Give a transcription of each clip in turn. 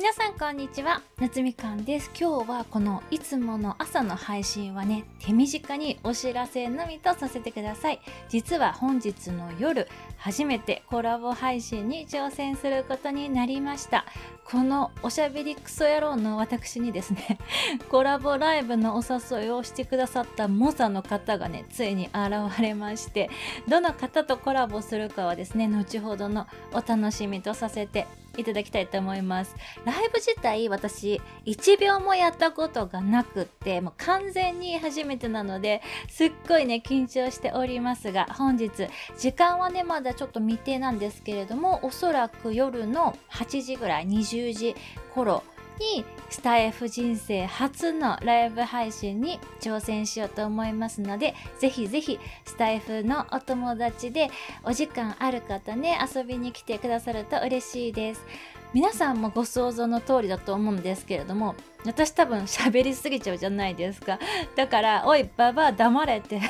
皆さんこんにちは。夏みかんです。今日はこのいつもの朝の配信はね手短にお知らせのみとさせてください。実は本日の夜初めてコラボ配信に挑戦することになりました。このおしゃべりクソ野郎の私にですね コラボライブのお誘いをしてくださった猛者の方がねついに現れましてどの方とコラボするかはですね後ほどのお楽しみとさせていただきたいと思います。ライブ自体私1秒もやったことがなくってもう完全に初めてなのですっごいね緊張しておりますが本日時間はねまだちょっと未定なんですけれどもおそらく夜の8時ぐらい20時頃にスタイフ人生初のライブ配信に挑戦しようと思いますのでぜひぜひスタイフのお友達でお時間ある方ね遊びに来てくださると嬉しいです。皆さんもご想像の通りだと思うんですけれども私多分喋りすぎちゃうじゃないですか。だから「おいババア黙れ」って。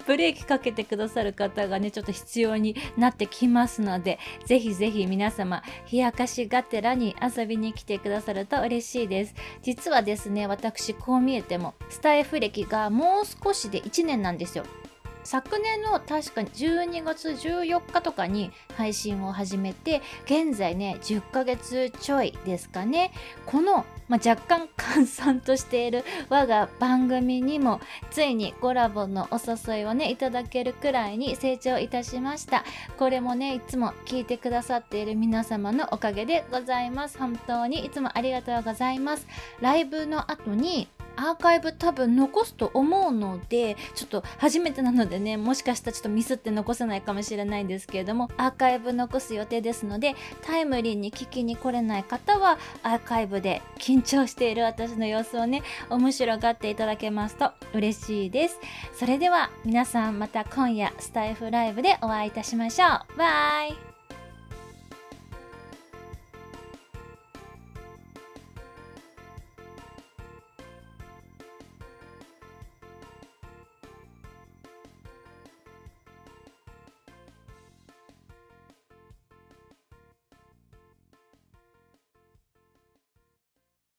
ブレーキかけてくださる方がねちょっと必要になってきますのでぜひぜひ皆様冷やかしがてらに遊びに来てくださると嬉しいです。実はですね私こう見えてもスタイフ歴がもう少しで1年なんですよ。昨年の確かに12月14日とかに配信を始めて現在ね10ヶ月ちょいですかね。この、まあ、若干閑散としている我が番組にもついにコラボのお誘いをねいただけるくらいに成長いたしました。これもねいつも聞いてくださっている皆様のおかげでございます。本当にいつもありがとうございます。ライブの後にアーカイブ多分残すと思うのでちょっと初めてなのでねもしかしたらちょっとミスって残せないかもしれないんですけれどもアーカイブ残す予定ですのでタイムリーに聞きに来れない方はアーカイブで緊張している私の様子をね面白がっていただけますと嬉しいです。それでは皆さんまた今夜スタイフライブでお会いいたしましょう。バイ。